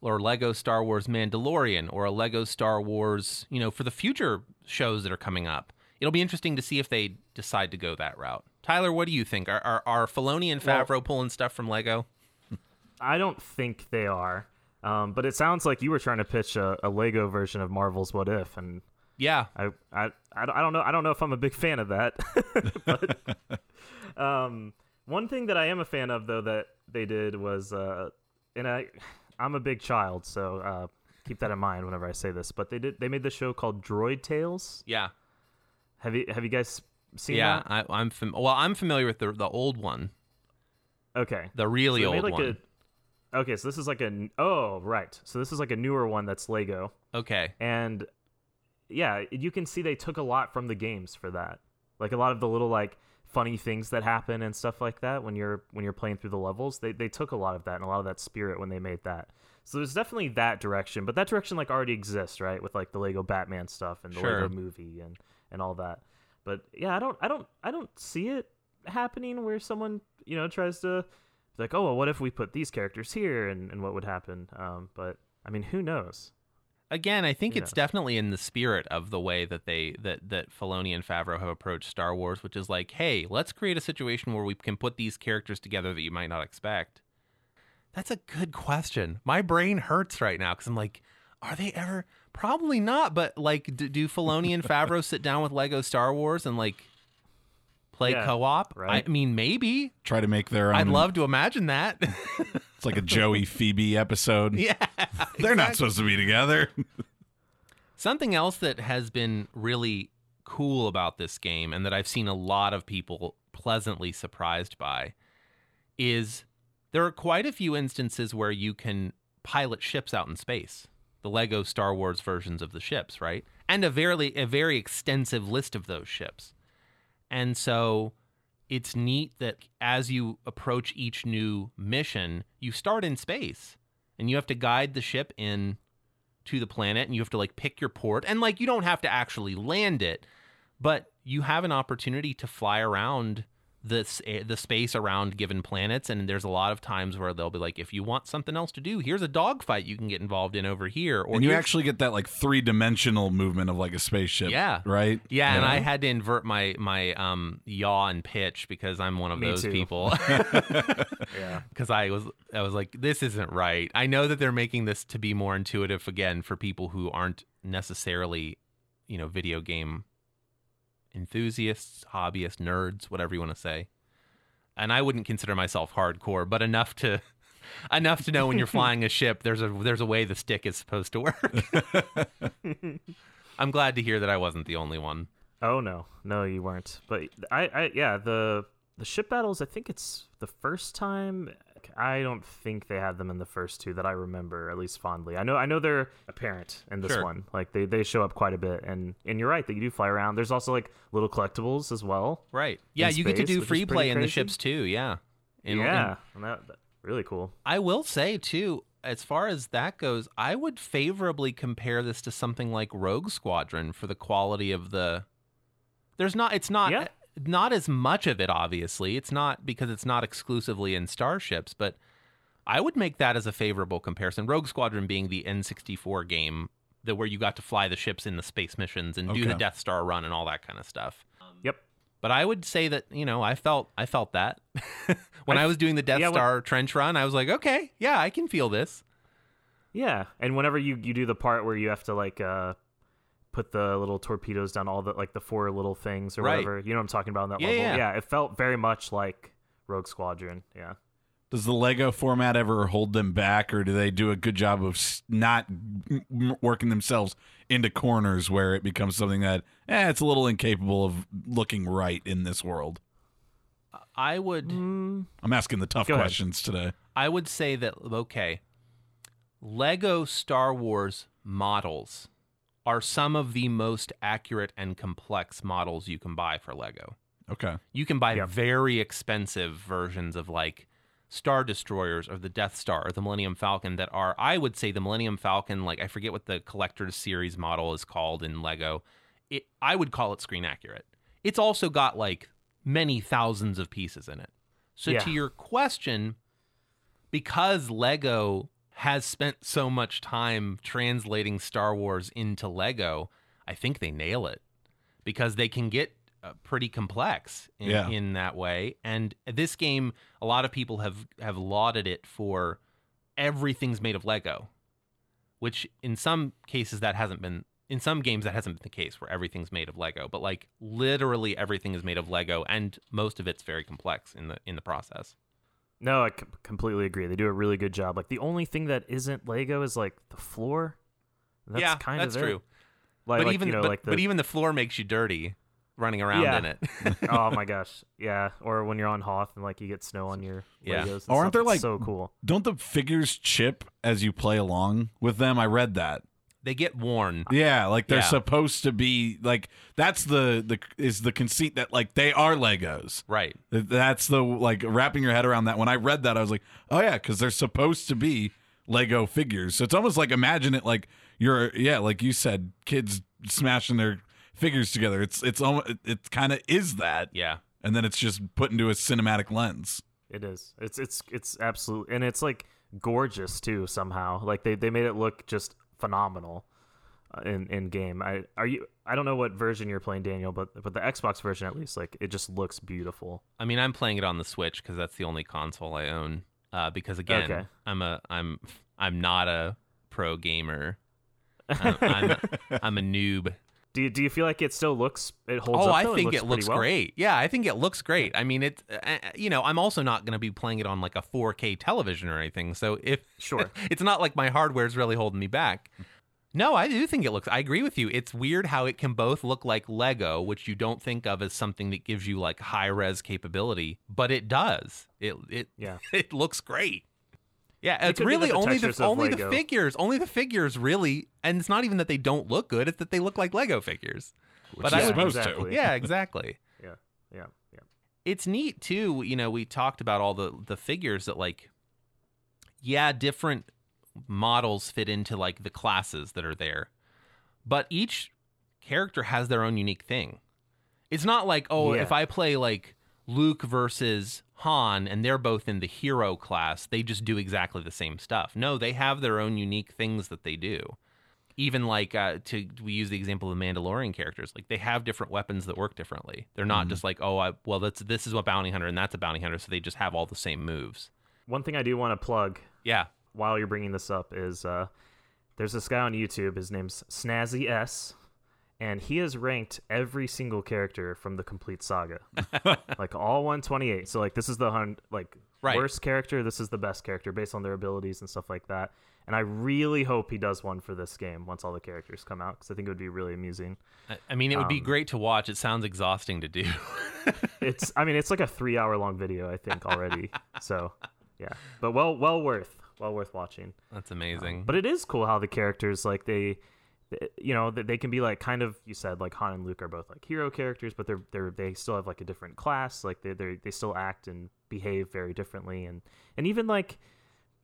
or Lego Star Wars Mandalorian or a Lego Star Wars, you know, for the future shows that are coming up. It'll be interesting to see if they decide to go that route. Tyler, what do you think? Are are, are Filoni and Well- pulling stuff from Lego? I don't think they are. Um, but it sounds like you were trying to pitch a, a Lego version of Marvel's What If, and Yeah, I, I, I don't- know. I don't know if I'm a big fan of that. but um, one thing that I am a fan of, though, that they did was, uh, and I, I'm a big child, so uh, keep that in mind whenever I say this. But they did. They made the show called Droid Tales. yeah. Have you Have you guys seen yeah, that? I, I'm fam- well. I'm familiar with the the old one, Okay. the really So old like one. a. Okay, so this is like a. Oh, right. So this is like a newer one that's Lego. Okay, and yeah you can see they took a lot from the games for that. Like a lot of the little like funny things that happen and stuff like that when you're when you're playing through the levels they, they took a lot of that and a lot of that spirit when they made that. So there's definitely that direction but that direction like already exists right with like the lego batman stuff and the Sure. lego movie and and all that. But yeah i don't i don't i don't see it happening where someone you know tries to like oh well what if we put these characters here and, and what would happen? Um but i mean who knows again, I think it's definitely in the spirit of the way that they that that Filoni and Favreau have approached Star Wars, which is like, hey, let's create a situation where we can put these characters together that you might not expect. That's a good question. My brain hurts right now because I'm like, are they ever? Probably not. But like, do, do Filoni and Favreau sit down with Lego Star Wars and like play Yeah, co-op? right. I mean, maybe. try to make their own I'd love to imagine that. it's like a joey phoebe episode yeah. they're not supposed to be together Something else that has been really cool about this game and that I've seen a lot of people pleasantly surprised by is there are quite a few instances where you can pilot ships out in space. The Lego Star Wars versions of the ships, right? And a very a very extensive list of those ships. And so it's neat that as you approach each new mission, you start in space and you have to guide the ship in to the planet and you have to like pick your port. And like you don't have to actually land it but you have an opportunity to fly around this the space around given planets and there's a lot of times where they'll be like if you want something else to do here's a dogfight you can get involved in over here or and you actually get that like three-dimensional movement of like a spaceship Yeah. right yeah, and I had to invert my my um yaw and pitch because I'm one of Me those too. people. yeah because I was I was like, this isn't right. I know that they're making this to be more intuitive again for people who aren't necessarily, you know, video game enthusiasts, hobbyists, nerds, whatever you want to say. And I wouldn't consider myself hardcore, but enough to enough to know when you're flying a ship, there's a there's a way the stick is supposed to work. I'm glad to hear that I wasn't the only one. Oh no, no, you weren't. But I, I, yeah, the the ship battles, I think it's the first time. I don't think they had them in the first two that I remember, at least fondly. I know, I know they're apparent in this Sure. one. Like they, they show up quite a bit, and and you're right that you do fly around. There's also like little collectibles as well. Right. Yeah, in you get to do free play in the ships too. Yeah. And- yeah, that, that- really cool. I will say too, as far as that goes, I would favorably compare this to something like Rogue Squadron for the quality of the. There's not. It's not. Yeah. Not as much of it, obviously. It's not because it's not exclusively in starships, but I would make that as a favorable comparison. Rogue Squadron being the N64 game that where you got to fly the ships in the space missions and do the Death Star run and all that kind of stuff. Yep. But I would say that you know I felt I felt that when I, I- was doing the Death yeah, when- Star trench run, I was like, okay, yeah, I can feel this. Yeah, and whenever you you do the part where you have to like uh put the little torpedoes down all the like the four little things or Right. whatever, you know what I'm talking about on that Yeah, level. yeah. it felt very much like Rogue Squadron. Yeah. Does the Lego format ever hold them back, or do they do a good job of not m- m- working themselves into corners where it becomes something that eh, it's a little incapable of looking right in this world? I would Mm, I'm asking the tough Go ahead. questions today. I would say that okay, Lego Star Wars models are some of the most accurate and complex models you can buy for Lego. Okay. You can buy Yep. very expensive versions of like Star Destroyers or the Death Star or the Millennium Falcon that are, I would say, the Millennium Falcon. Like I forget what the collector's series model is called in Lego. It, I would call it screen accurate. It's also got like many thousands of pieces in it. So Yeah. to your question, because Lego has spent so much time translating Star Wars into Lego, I think they nail it because they can get uh, pretty complex in, Yeah. in that way. And this game, a lot of people have have lauded it for everything's made of Lego, which in some cases that hasn't been. In some games that hasn't been the case where everything's made of Lego, but like literally everything is made of Lego, and most of it's very complex in the in the process. No, I c- completely agree. They do a really good job. Like the only thing that isn't Lego is like the floor. That's yeah, kind that's of it. true. Like, but like, even you know, but, like the, but even the floor makes you dirty running around Yeah. in it. oh my gosh, yeah. Or when you're on Hoth and like you get snow on your Yeah. Legos. and aren't stuff. there, It's like- so cool? Don't the figures chip as you play along with them? I read that. They get worn. Yeah, like they're Yeah. supposed to be like that's the the is the conceit that like they are Legos. Right. That's the like wrapping your head around that. When I read that, I was like, oh yeah, because they're supposed to be Lego figures. So it's almost like imagine it like you're yeah, like you said, kids smashing their figures together. It's it's almost it, it kind of is that, Yeah. and then it's just put into a cinematic lens. It is. It's it's it's absolute, and it's like gorgeous too. Somehow, like they they made it look just phenomenal uh, in in game. I are you? I don't know what version you're playing, Daniel, but but the Xbox version at least, like it just looks beautiful. I mean, I'm playing it on the Switch because that's the only console I own. Uh, because again, Okay. I'm a I'm I'm not a pro gamer. I'm I'm, I'm a noob. Do you, do you feel like it still looks? It holds oh, up. Oh, I think it it looks, looks well? great. Yeah, I think it looks great. I mean, it. Uh, you know, I'm also not going to be playing it on like a 4K television or anything. So if Sure. it's not like my hardware is really holding me back. No, I do think it looks. I agree with you. It's weird how it can both look like Lego, which you don't think of as something that gives you like high res capability, but it does. It it Yeah. it looks great. Yeah, it's really the only the only the figures, only the figures really, and it's not even that they don't look good; it's that they look like Lego figures. but you're I would, supposed to. yeah, exactly. Yeah. Yeah. Yeah. it's neat too you know we talked about all the the figures that like yeah different models fit into like the classes that are there but each character has their own unique thing it's not like oh Yeah. if i play like luke versus han and they're both in the hero class they just do exactly the same stuff no they have their own unique things that they do even like uh, to we use the example of the Mandalorian characters, like they have different weapons that work differently. They're not just like, oh, I, well, that's this is a bounty hunter and that's a bounty hunter, so they just have all the same moves. One thing I do want to plug Yeah, while you're bringing this up is uh, there's this guy on YouTube. His name's Snazzy S, and he has ranked every single character from the complete saga, like all 128. So like this is the hun- like Right. worst character. This is the best character based on their abilities and stuff like that. and I really hope he does one for this game once all the characters come out because I think it would be really amusing. I- I mean, it would be Um, great to watch. It sounds exhausting to do. It's I mean it's like a three hour long video I think already. so yeah, but well well worth well worth watching. That's amazing. But it is cool how the characters like they- you know, they, they can be like kind of you said like Han and Luke are both like hero characters, but they're they're they still have like a different class. Like they they they still act and behave very differently, and and even like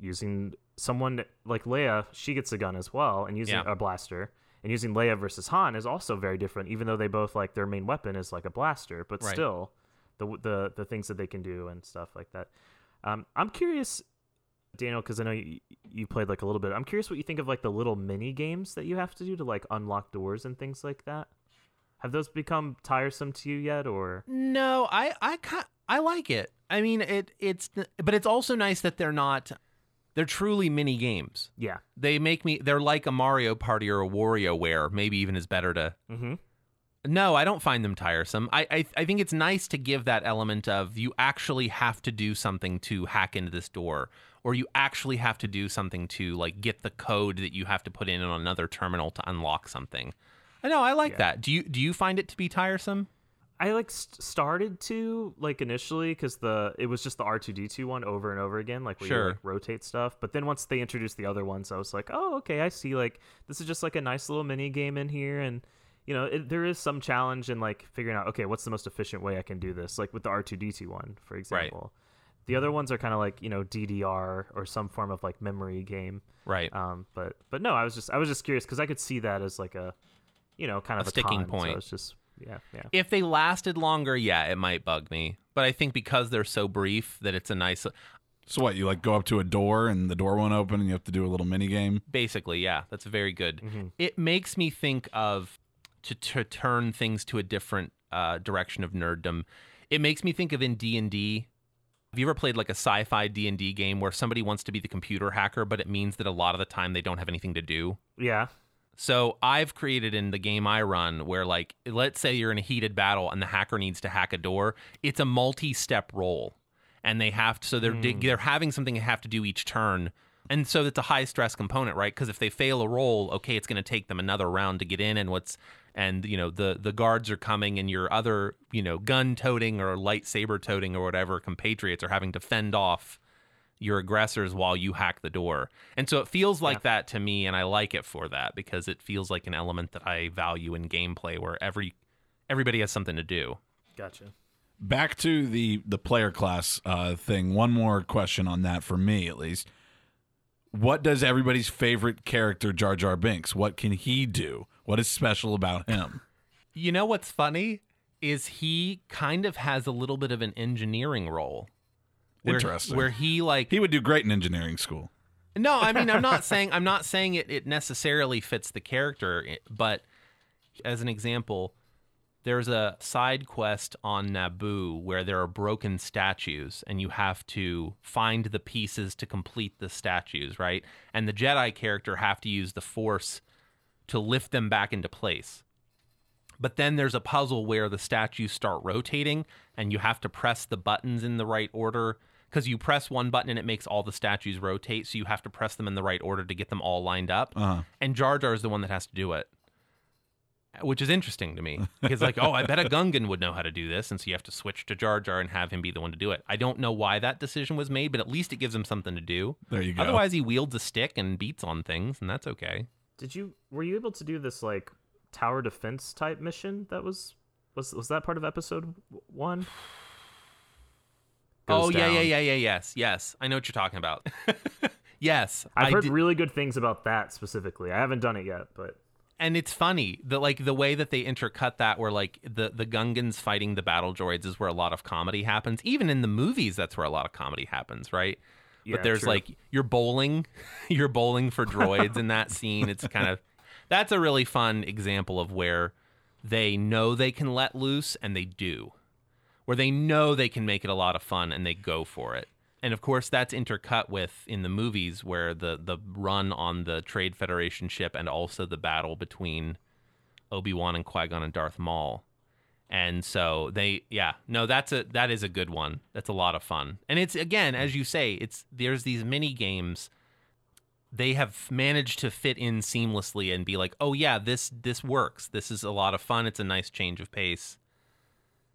using someone like Leia, she gets a gun as well, and using Yeah. a blaster. And using Leia versus Han is also very different, even though they both like their main weapon is like a blaster, but Right. still, the the the things that they can do and stuff like that. Um, I'm curious Daniel, because I know you, you played like a little bit. I'm curious what you think of like the little mini games that you have to do to like unlock doors and things like that. Have those become tiresome to you yet, or No, I I I like it. I mean, it it's but it's also nice that they're not they're truly mini games. yeah? They make me they're like a Mario Party or a WarioWare, maybe even is better to Mm-hmm. No, I don't find them tiresome. I, I I think it's nice to give that element of you actually have to do something to hack into this door, or you actually have to do something to like get the code that you have to put in on another terminal to unlock something. I know, I like Yeah. that. Do you do you find it to be tiresome? I like st- started to like initially because the it was just the R two D two one over and over again, like where Sure. you like, rotate stuff. But then once they introduced the other ones, I was like, oh okay, I see. Like this is just like a nice little mini game in here, and you know it, there is some challenge in like figuring out okay, what's the most efficient way I can do this, like with the R two D two one, for example. right. The other ones are kind of like you know DDR or some form of like memory game. Right. Um, but but no, I was just I was just curious because I could see that as like a, you know, kind of a, sticking con, so point. it's just yeah yeah. if they lasted longer, yeah, it might bug me. But I think because they're so brief that it's a nice So what? You like go up to a door and the door won't open, and you have to do a little mini game. basically yeah that's very good Mhm. it makes me think of to, to turn things to a different uh, direction of nerddom it makes me think of in d&d have you ever played like a sci-fi d&d game where somebody wants to be the computer hacker but it means that a lot of the time they don't have anything to do Yeah. so I've created in the game I run where like let's say you're in a heated battle and the hacker needs to hack a door, it's a multi-step roll. And they have to so they're dig they're having something they have to do each turn. And so it's a high stress component, right? Because if they fail a roll, okay, it's going to take them another round to get in and what's and you know the the guards are coming and your other, you know, gun toting or lightsaber toting or whatever compatriots are having to fend off your aggressors while you hack the door. And so it feels like that to me and I like it for that because it feels like an element that I value in gameplay where every everybody has something to do. Gotcha. Back to the the player class uh, thing. One more question on that for me, at least. What does everybody's favorite character, Jar Jar Binks? What can he do? What is special about him? You know what's funny is he kind of has a little bit of an engineering role. Where, Interesting. Where he like He would do great in engineering school. No, I mean I'm not saying I'm not saying it, it necessarily fits the character, eh, but as an example, there's a side quest on Naboo where there are broken statues and you have to find the pieces to complete the statues, right? And the Jedi character have to use the force to lift them back into place. But then there's a puzzle where the statues start rotating and you have to press the buttons in the right order because you press one button and it makes all the statues rotate. So you have to press them in the right order to get them all lined up. Uh-huh. And Jar Jar is the one that has to do it, which is interesting to me because, like, oh, I bet a Gungan would know how to do this. And so you have to switch to Jar Jar and have him be the one to do it. I don't know why that decision was made, but at least it gives him something to do. There you go. Otherwise, he wields a stick and beats on things, and that's okay. Did you were you able to do this like tower defense type mission that was was was that part of episode one? oh Goes yeah, yeah, down. yeah, yeah, yes, yes. I know what you're talking about. yes, I've I heard did- really good things about that specifically. I haven't done it yet, but and it's funny that like the way that they intercut that where like the the Gungans fighting the battle droids is where a lot of comedy happens. Even in the movies, that's where a lot of comedy happens, right? Yeah, but there's true. like you're bowling, you're bowling for droids in that scene. It's kind of that's a really fun example of where they know they can let loose and they do. Where they know they can make it a lot of fun and they go for it. And of course that's intercut with in the movies where the the run on the Trade Federation ship and also the battle between Obi-Wan and Qui-Gon and Darth Maul. And so they yeah, no that's a that is a good one. That's a lot of fun. And it's again as you say, it's there's these mini games they have managed to fit in seamlessly and be like, "Oh yeah, this this works. This is a lot of fun. It's a nice change of pace."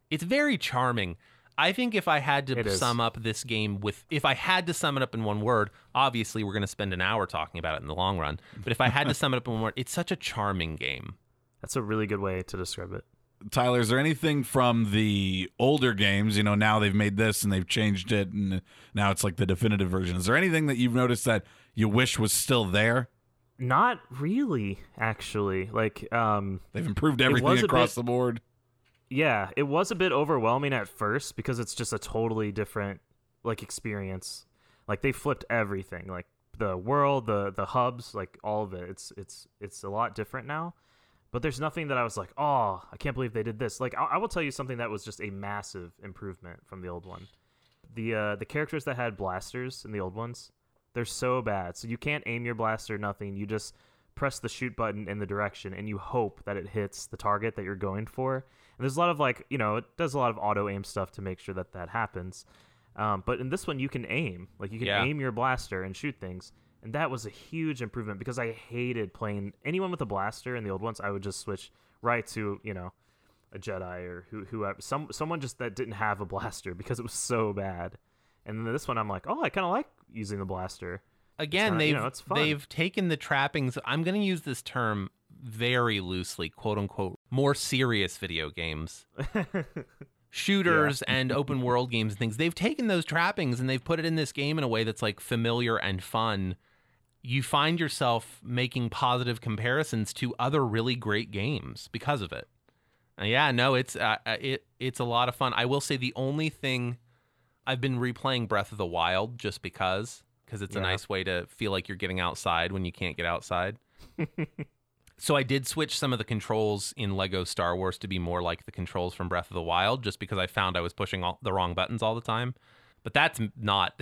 It's very charming. I think if I had to It is. sum up this game with if I had to sum it up in one word, obviously we're going to spend an hour talking about it in the long run, but if I had to sum it up in one word, it's such a charming game. That's a really good way to describe it. Tyler, is there anything from the older games? You know, now they've made this and they've changed it, and now it's like the definitive version. Is there anything that you've noticed that you wish was still there? Not really, actually. Like, um, They've improved everything across bit- the board. yeah, it was a bit overwhelming at first because it's just a totally different like experience. Like they flipped everything, like the world, the the hubs, like all of it. It's it's it's a lot different now. But there's nothing that I was like, oh, I can't believe they did this. Like I, I will tell you something that was just a massive improvement from the old one. The uh, the characters that had blasters in the old ones, they're so bad. So you can't aim your blaster, nothing. You just press the shoot button in the direction and you hope that it hits the target that you're going for. And there's a lot of like, you know, it does a lot of auto aim stuff to make sure that that happens. Um, but in this one, you can aim. Like you can Yeah. aim your blaster and shoot things. And that was a huge improvement because I hated playing anyone with a blaster in the old ones. I would just switch right to, you know, a Jedi or who, whoever, some someone just that didn't have a blaster because it was so bad. And then this one, I'm like, oh, I kind of like using the blaster. Again, uh, they've know, it's they've taken the trappings. I'm going to use this term very loosely, quote unquote, more serious video games. shooters and open world games and things they've taken those trappings and they've put it in this game in a way that's like familiar and fun you find yourself making positive comparisons to other really great games because of it. Uh, yeah no it's uh, uh, it it's a lot of fun. I will say the only thing i've been replaying breath of the wild just because because it's a nice way to feel like you're getting outside when you can't get outside. So I did switch some of the controls in Lego Star Wars to be more like the controls from Breath of the Wild, just because I found I was pushing all, the wrong buttons all the time. But that's not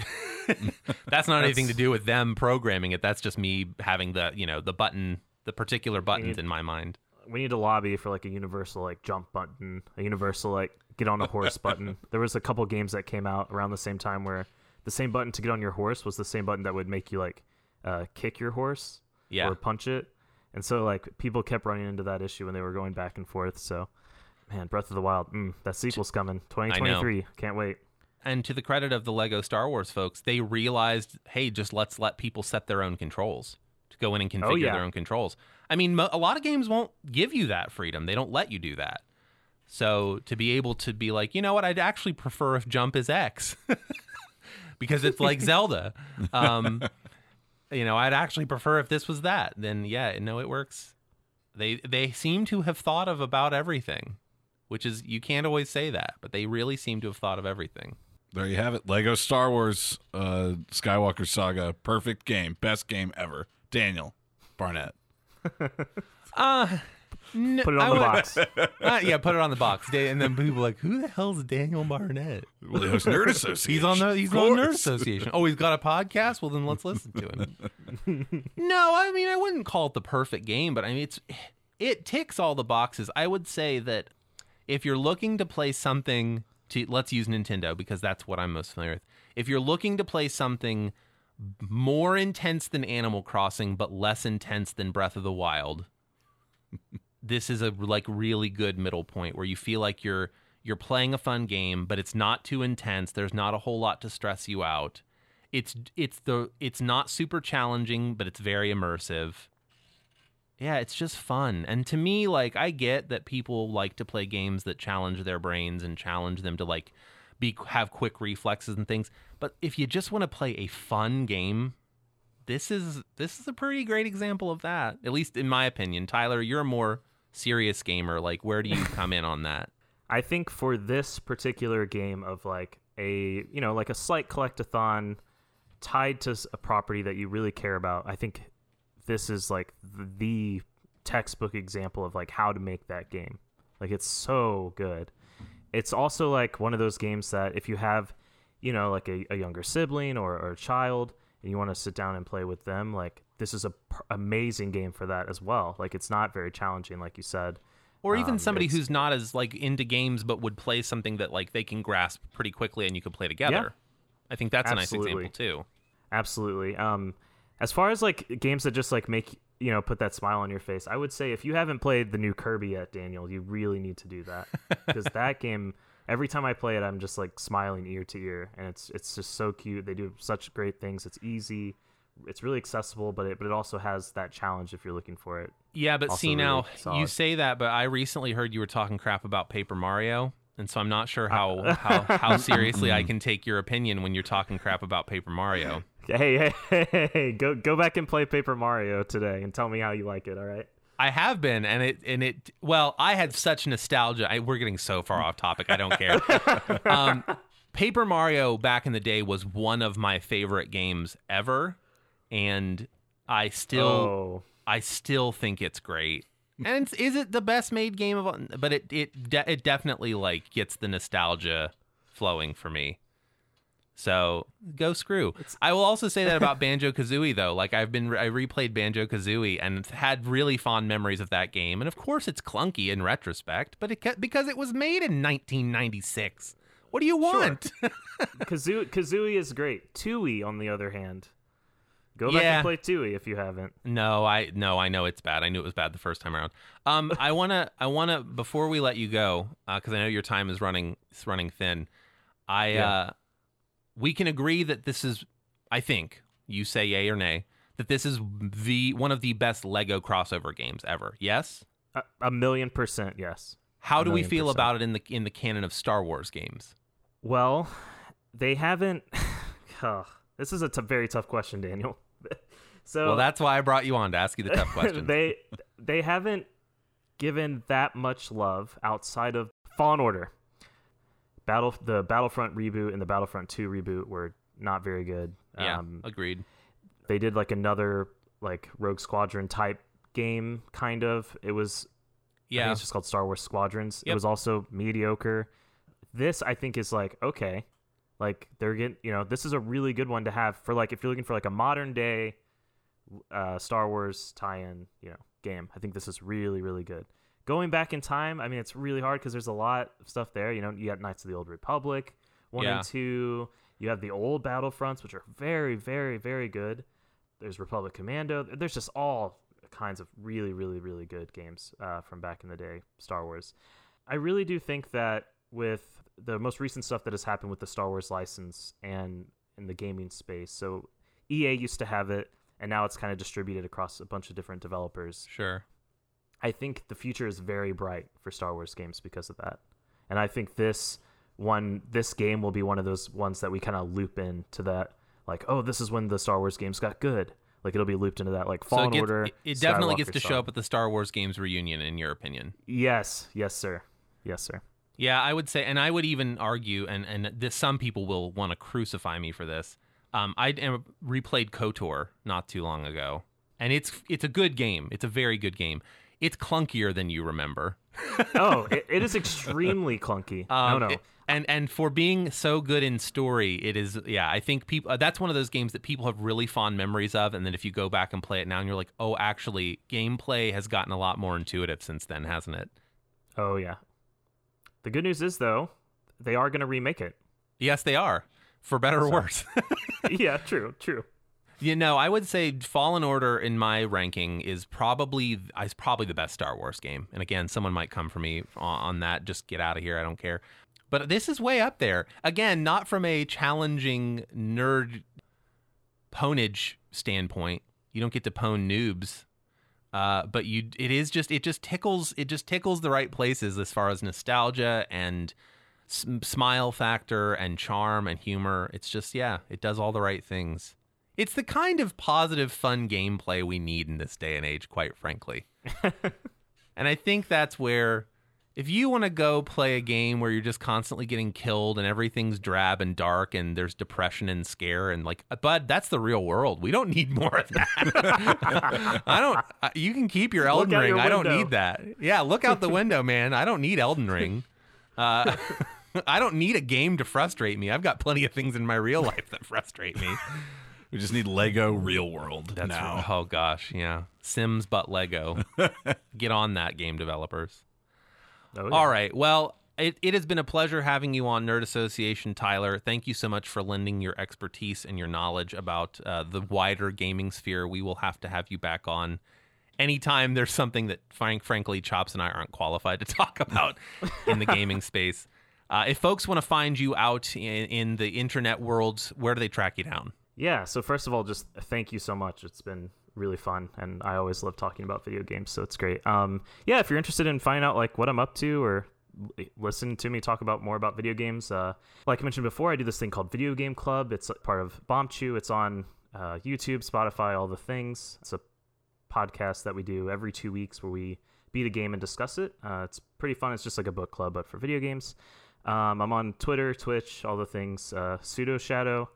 that's not anything to do with them programming it. That's just me having the you know the button, the particular buttons in my mind. we need to lobby for like a universal like jump button, a universal like get on a horse button. There was a couple games that came out around the same time where the same button to get on your horse was the same button that would make you like uh, kick your horse Yeah. or punch it. And so like people kept running into that issue when they were going back and forth. So man, Breath of the Wild, mm, that sequel's coming, 2023. Can't wait. And to the credit of the Lego Star Wars folks, they realized, hey, just let's let people set their own controls to go in and configure Oh, yeah. their own controls. I mean, mo- a lot of games won't give you that freedom. They don't let you do that. So to be able to be like, you know what, I'd actually prefer if jump is X because it's like Zelda. Um, you know, I'd actually prefer if this was that. Then yeah, no, it works. They they seem to have thought of about everything, which is you can't always say that, but they really seem to have thought of everything. There you have it. Lego Star Wars uh, Skywalker Saga. Perfect game. Best game ever. Daniel Barnett. Uh, n- Put it on I the would- box. uh, yeah, put it on the box. Da- And then people are like, who the hell's Daniel Barnett? Well, it was Nerd Association. He's on the he's Of on Nerd course. Association. Oh, he's got a podcast. Well, then let's listen to him. no, I mean I wouldn't call it the perfect game, but I mean it's it ticks all the boxes. I would say that if you're looking to play something to let's use Nintendo because that's what I'm most familiar with. If you're looking to play something more intense than Animal Crossing but less intense than Breath of the Wild, this is a like really good middle point where you feel like you're you're playing a fun game but it's not too intense. There's not a whole lot to stress you out. It's it's the it's not super challenging but it's very immersive yeah it's just fun. And to me like i get that people like to play games that challenge their brains and challenge them to like be have quick reflexes and things. But if you just want to play a fun game this is this is a pretty great example of that at least in my opinion. Tyler you're a more serious gamer. Like where do you come in on that? I think for this particular game of like a you know like a slight collectathon tied to a property that you really care about, I think this is like the textbook example of like how to make that game. Like it's so good. It's also like one of those games that if you have, you know, like a, a younger sibling or, or a child and you want to sit down and play with them, like this is a pr- amazing game for that as well. Like it's not very challenging, like you said. or even Um, somebody who's not as like into games but would play something that like they can grasp pretty quickly and you could play together Yeah. i think that's a nice example too Absolutely. Um, As far as like games that just like make you know put that smile on your face, I would say if you haven't played the new Kirby yet, Daniel, you really need to do that because that game. Every time I play it, I'm just like smiling ear to ear, and it's it's just so cute. They do such great things. It's easy, it's really accessible, but it but it also has that challenge if you're looking for it. Yeah, but Also see really now you say that, but I recently heard you were talking crap about Paper Mario, and so I'm not sure uh, how how, how seriously I mm-hmm. can take your opinion when you're talking crap about Paper Mario. Hey, hey, hey, hey, go go back and play Paper Mario today, and tell me how you like it. All right. I have been, and it and it. Well, I had such nostalgia. I, we're getting so far off topic. I don't care. um, Paper Mario back in the day was one of my favorite games ever, and I still oh, I still think it's great. And is it the best made game of all? But it it de- it definitely like gets the nostalgia flowing for me. So go screw. I will also say that about Banjo Kazooie though. Like I've been I replayed Banjo Kazooie and had really fond memories of that game. And of course it's clunky in retrospect, but it ca- because it was made in 1996. What do you want? Kazoo- Kazooie is great. Tooie, on the other hand, go back Yeah. and play Tooie if you haven't. No, I no, I know it's bad. I knew it was bad the first time around. Um, I wanna, I wanna before we let you go, because I know your time is running, is running thin. I, Yeah. uh, we can agree that this is, I think, you say yay or nay, that this is the one of the best Lego crossover games ever. Yes. A, a million percent, yes. How A do we feel percent. about it in the in the canon of Star Wars games? Well, they haven't. Ugh, this is a t- very tough question, Daniel. so Well, that's why I brought you on to ask you the tough question. they they haven't given that much love outside of Fallen Order. Battle the Battlefront reboot and the Battlefront 2 reboot were not very good. yeah, Um, agreed. they did like another like Rogue Squadron type game kind of. It was Yeah, it's just called Star Wars Squadrons. It was also mediocre. This I think is like okay, like they're getting you know this is a really good one to have for like if you're looking for like a modern day uh, Star Wars tie-in you know game. I think this is really really good. Going back in time, I mean it's really hard because there's a lot of stuff there. You know you got Knights of the Old Republic one Yeah. and two. You have the old Battlefronts which are very very very good. There's Republic Commando. There's just all kinds of really, really, really good games uh, from back in the day, Star Wars. I really do think that with the most recent stuff that has happened with the Star Wars license and in the gaming space, so EA used to have it, and now it's kind of distributed across a bunch of different developers. sure. I think the future is very bright for Star Wars games because of that. And I think this one this game will be one of those ones that we kind of loop into that like, oh, this is when the Star Wars games got good. Like it'll be looped into that like So it, gets, Order. it- it definitely gets to show up at the Star Wars games reunion, in your opinion. Yes, yes, sir. Yes, sir. Yeah, I would say, and I would even argue, and and this, some people will want to crucify me for this. Um, I replayed Kotor not too long ago, and it's it's a good game. It's a very good game. It's clunkier than you remember. Oh, it, it is extremely clunky. Um, no, no. it- and and for being so good in story, it is. Yeah, I think people. Uh, that's one of those games that people have really fond memories of, and then if you go back and play it now, and you're like, oh, actually, gameplay has gotten a lot more intuitive since then, hasn't it? oh yeah. The good news is though, they are going to remake it. Yes, they are, for better or worse. yeah, true, true. You know, I would say Fallen Order in my ranking is probably is probably the best Star Wars game. And again, someone might come for me on, that. Just get out of here. I don't care. But this is way up there. Again, not from a challenging nerd pwnage standpoint. You don't get to pwn noobs. Uh, but you, it is just, it just tickles, it just tickles the right places as far as nostalgia and s- smile factor and charm and humor. It's just, yeah, it does all the right things. It's the kind of positive, fun gameplay we need in this day and age, quite frankly. and I think that's where, if you want to go play a game where you're just constantly getting killed and everything's drab and dark and there's depression and scare and like, but that's the real world. We don't need more of that. I don't. You can keep your Elden out Ring. your I don't need that. Yeah, look out the window, man. I don't need Elden Ring. Uh, I don't need a game to frustrate me. I've got plenty of things in my real life that frustrate me. We just need Lego Real World That's now. oh gosh, yeah. Sims but Lego. Get on that, game developers. Oh, yeah. All right. Well, it, it has been a pleasure having you on Nerd Association, Tyler. Thank you so much for lending your expertise and your knowledge about uh, the wider gaming sphere. We will have to have you back on anytime there's something that, frank, frankly, Chops and I aren't qualified to talk about in the gaming space. Uh, if folks want to find you out in, in the internet world, where do they track you down? Yeah, so first of all, just thank you so much. It's been really fun, and I always love talking about video games, so it's great. Um, yeah, if you're interested in finding out like what I'm up to or listen to me talk about more about video games, uh, like I mentioned before, I do this thing called Video Game Club. It's part of BombChew. It's on uh, YouTube, Spotify, all the things. It's a podcast that we do every two weeks where we beat a game and discuss it. Uh, it's pretty fun. It's just like a book club, but for video games. Um, I'm on Twitter, Twitch, all the things. Uh, Pseudo Shadow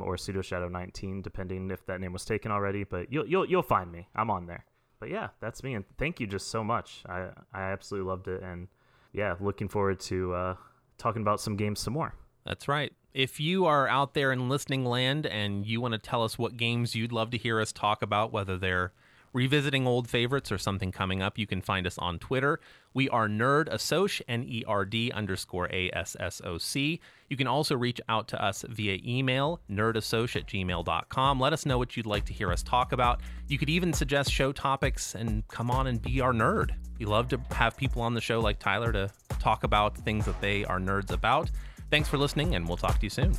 or Pseudo Shadow 19, depending if that name was taken already. But you'll you'll you'll find me. I'm on there. But yeah, that's me. And thank you just so much. I I absolutely loved it. And yeah, looking forward to uh, talking about some games some more. That's right. If you are out there in listening land and you want to tell us what games you'd love to hear us talk about, whether they're revisiting old favorites or something coming up, you can find us on Twitter. We are Nerd Assoc, N E R D underscore A S S O C. You can also reach out to us via email, nerdassoc at gmail.com. Let us know what you'd like to hear us talk about. You could even suggest show topics and come on and be our nerd. We love to have people on the show like Tyler to talk about things that they are nerds about. Thanks for listening, and we'll talk to you soon.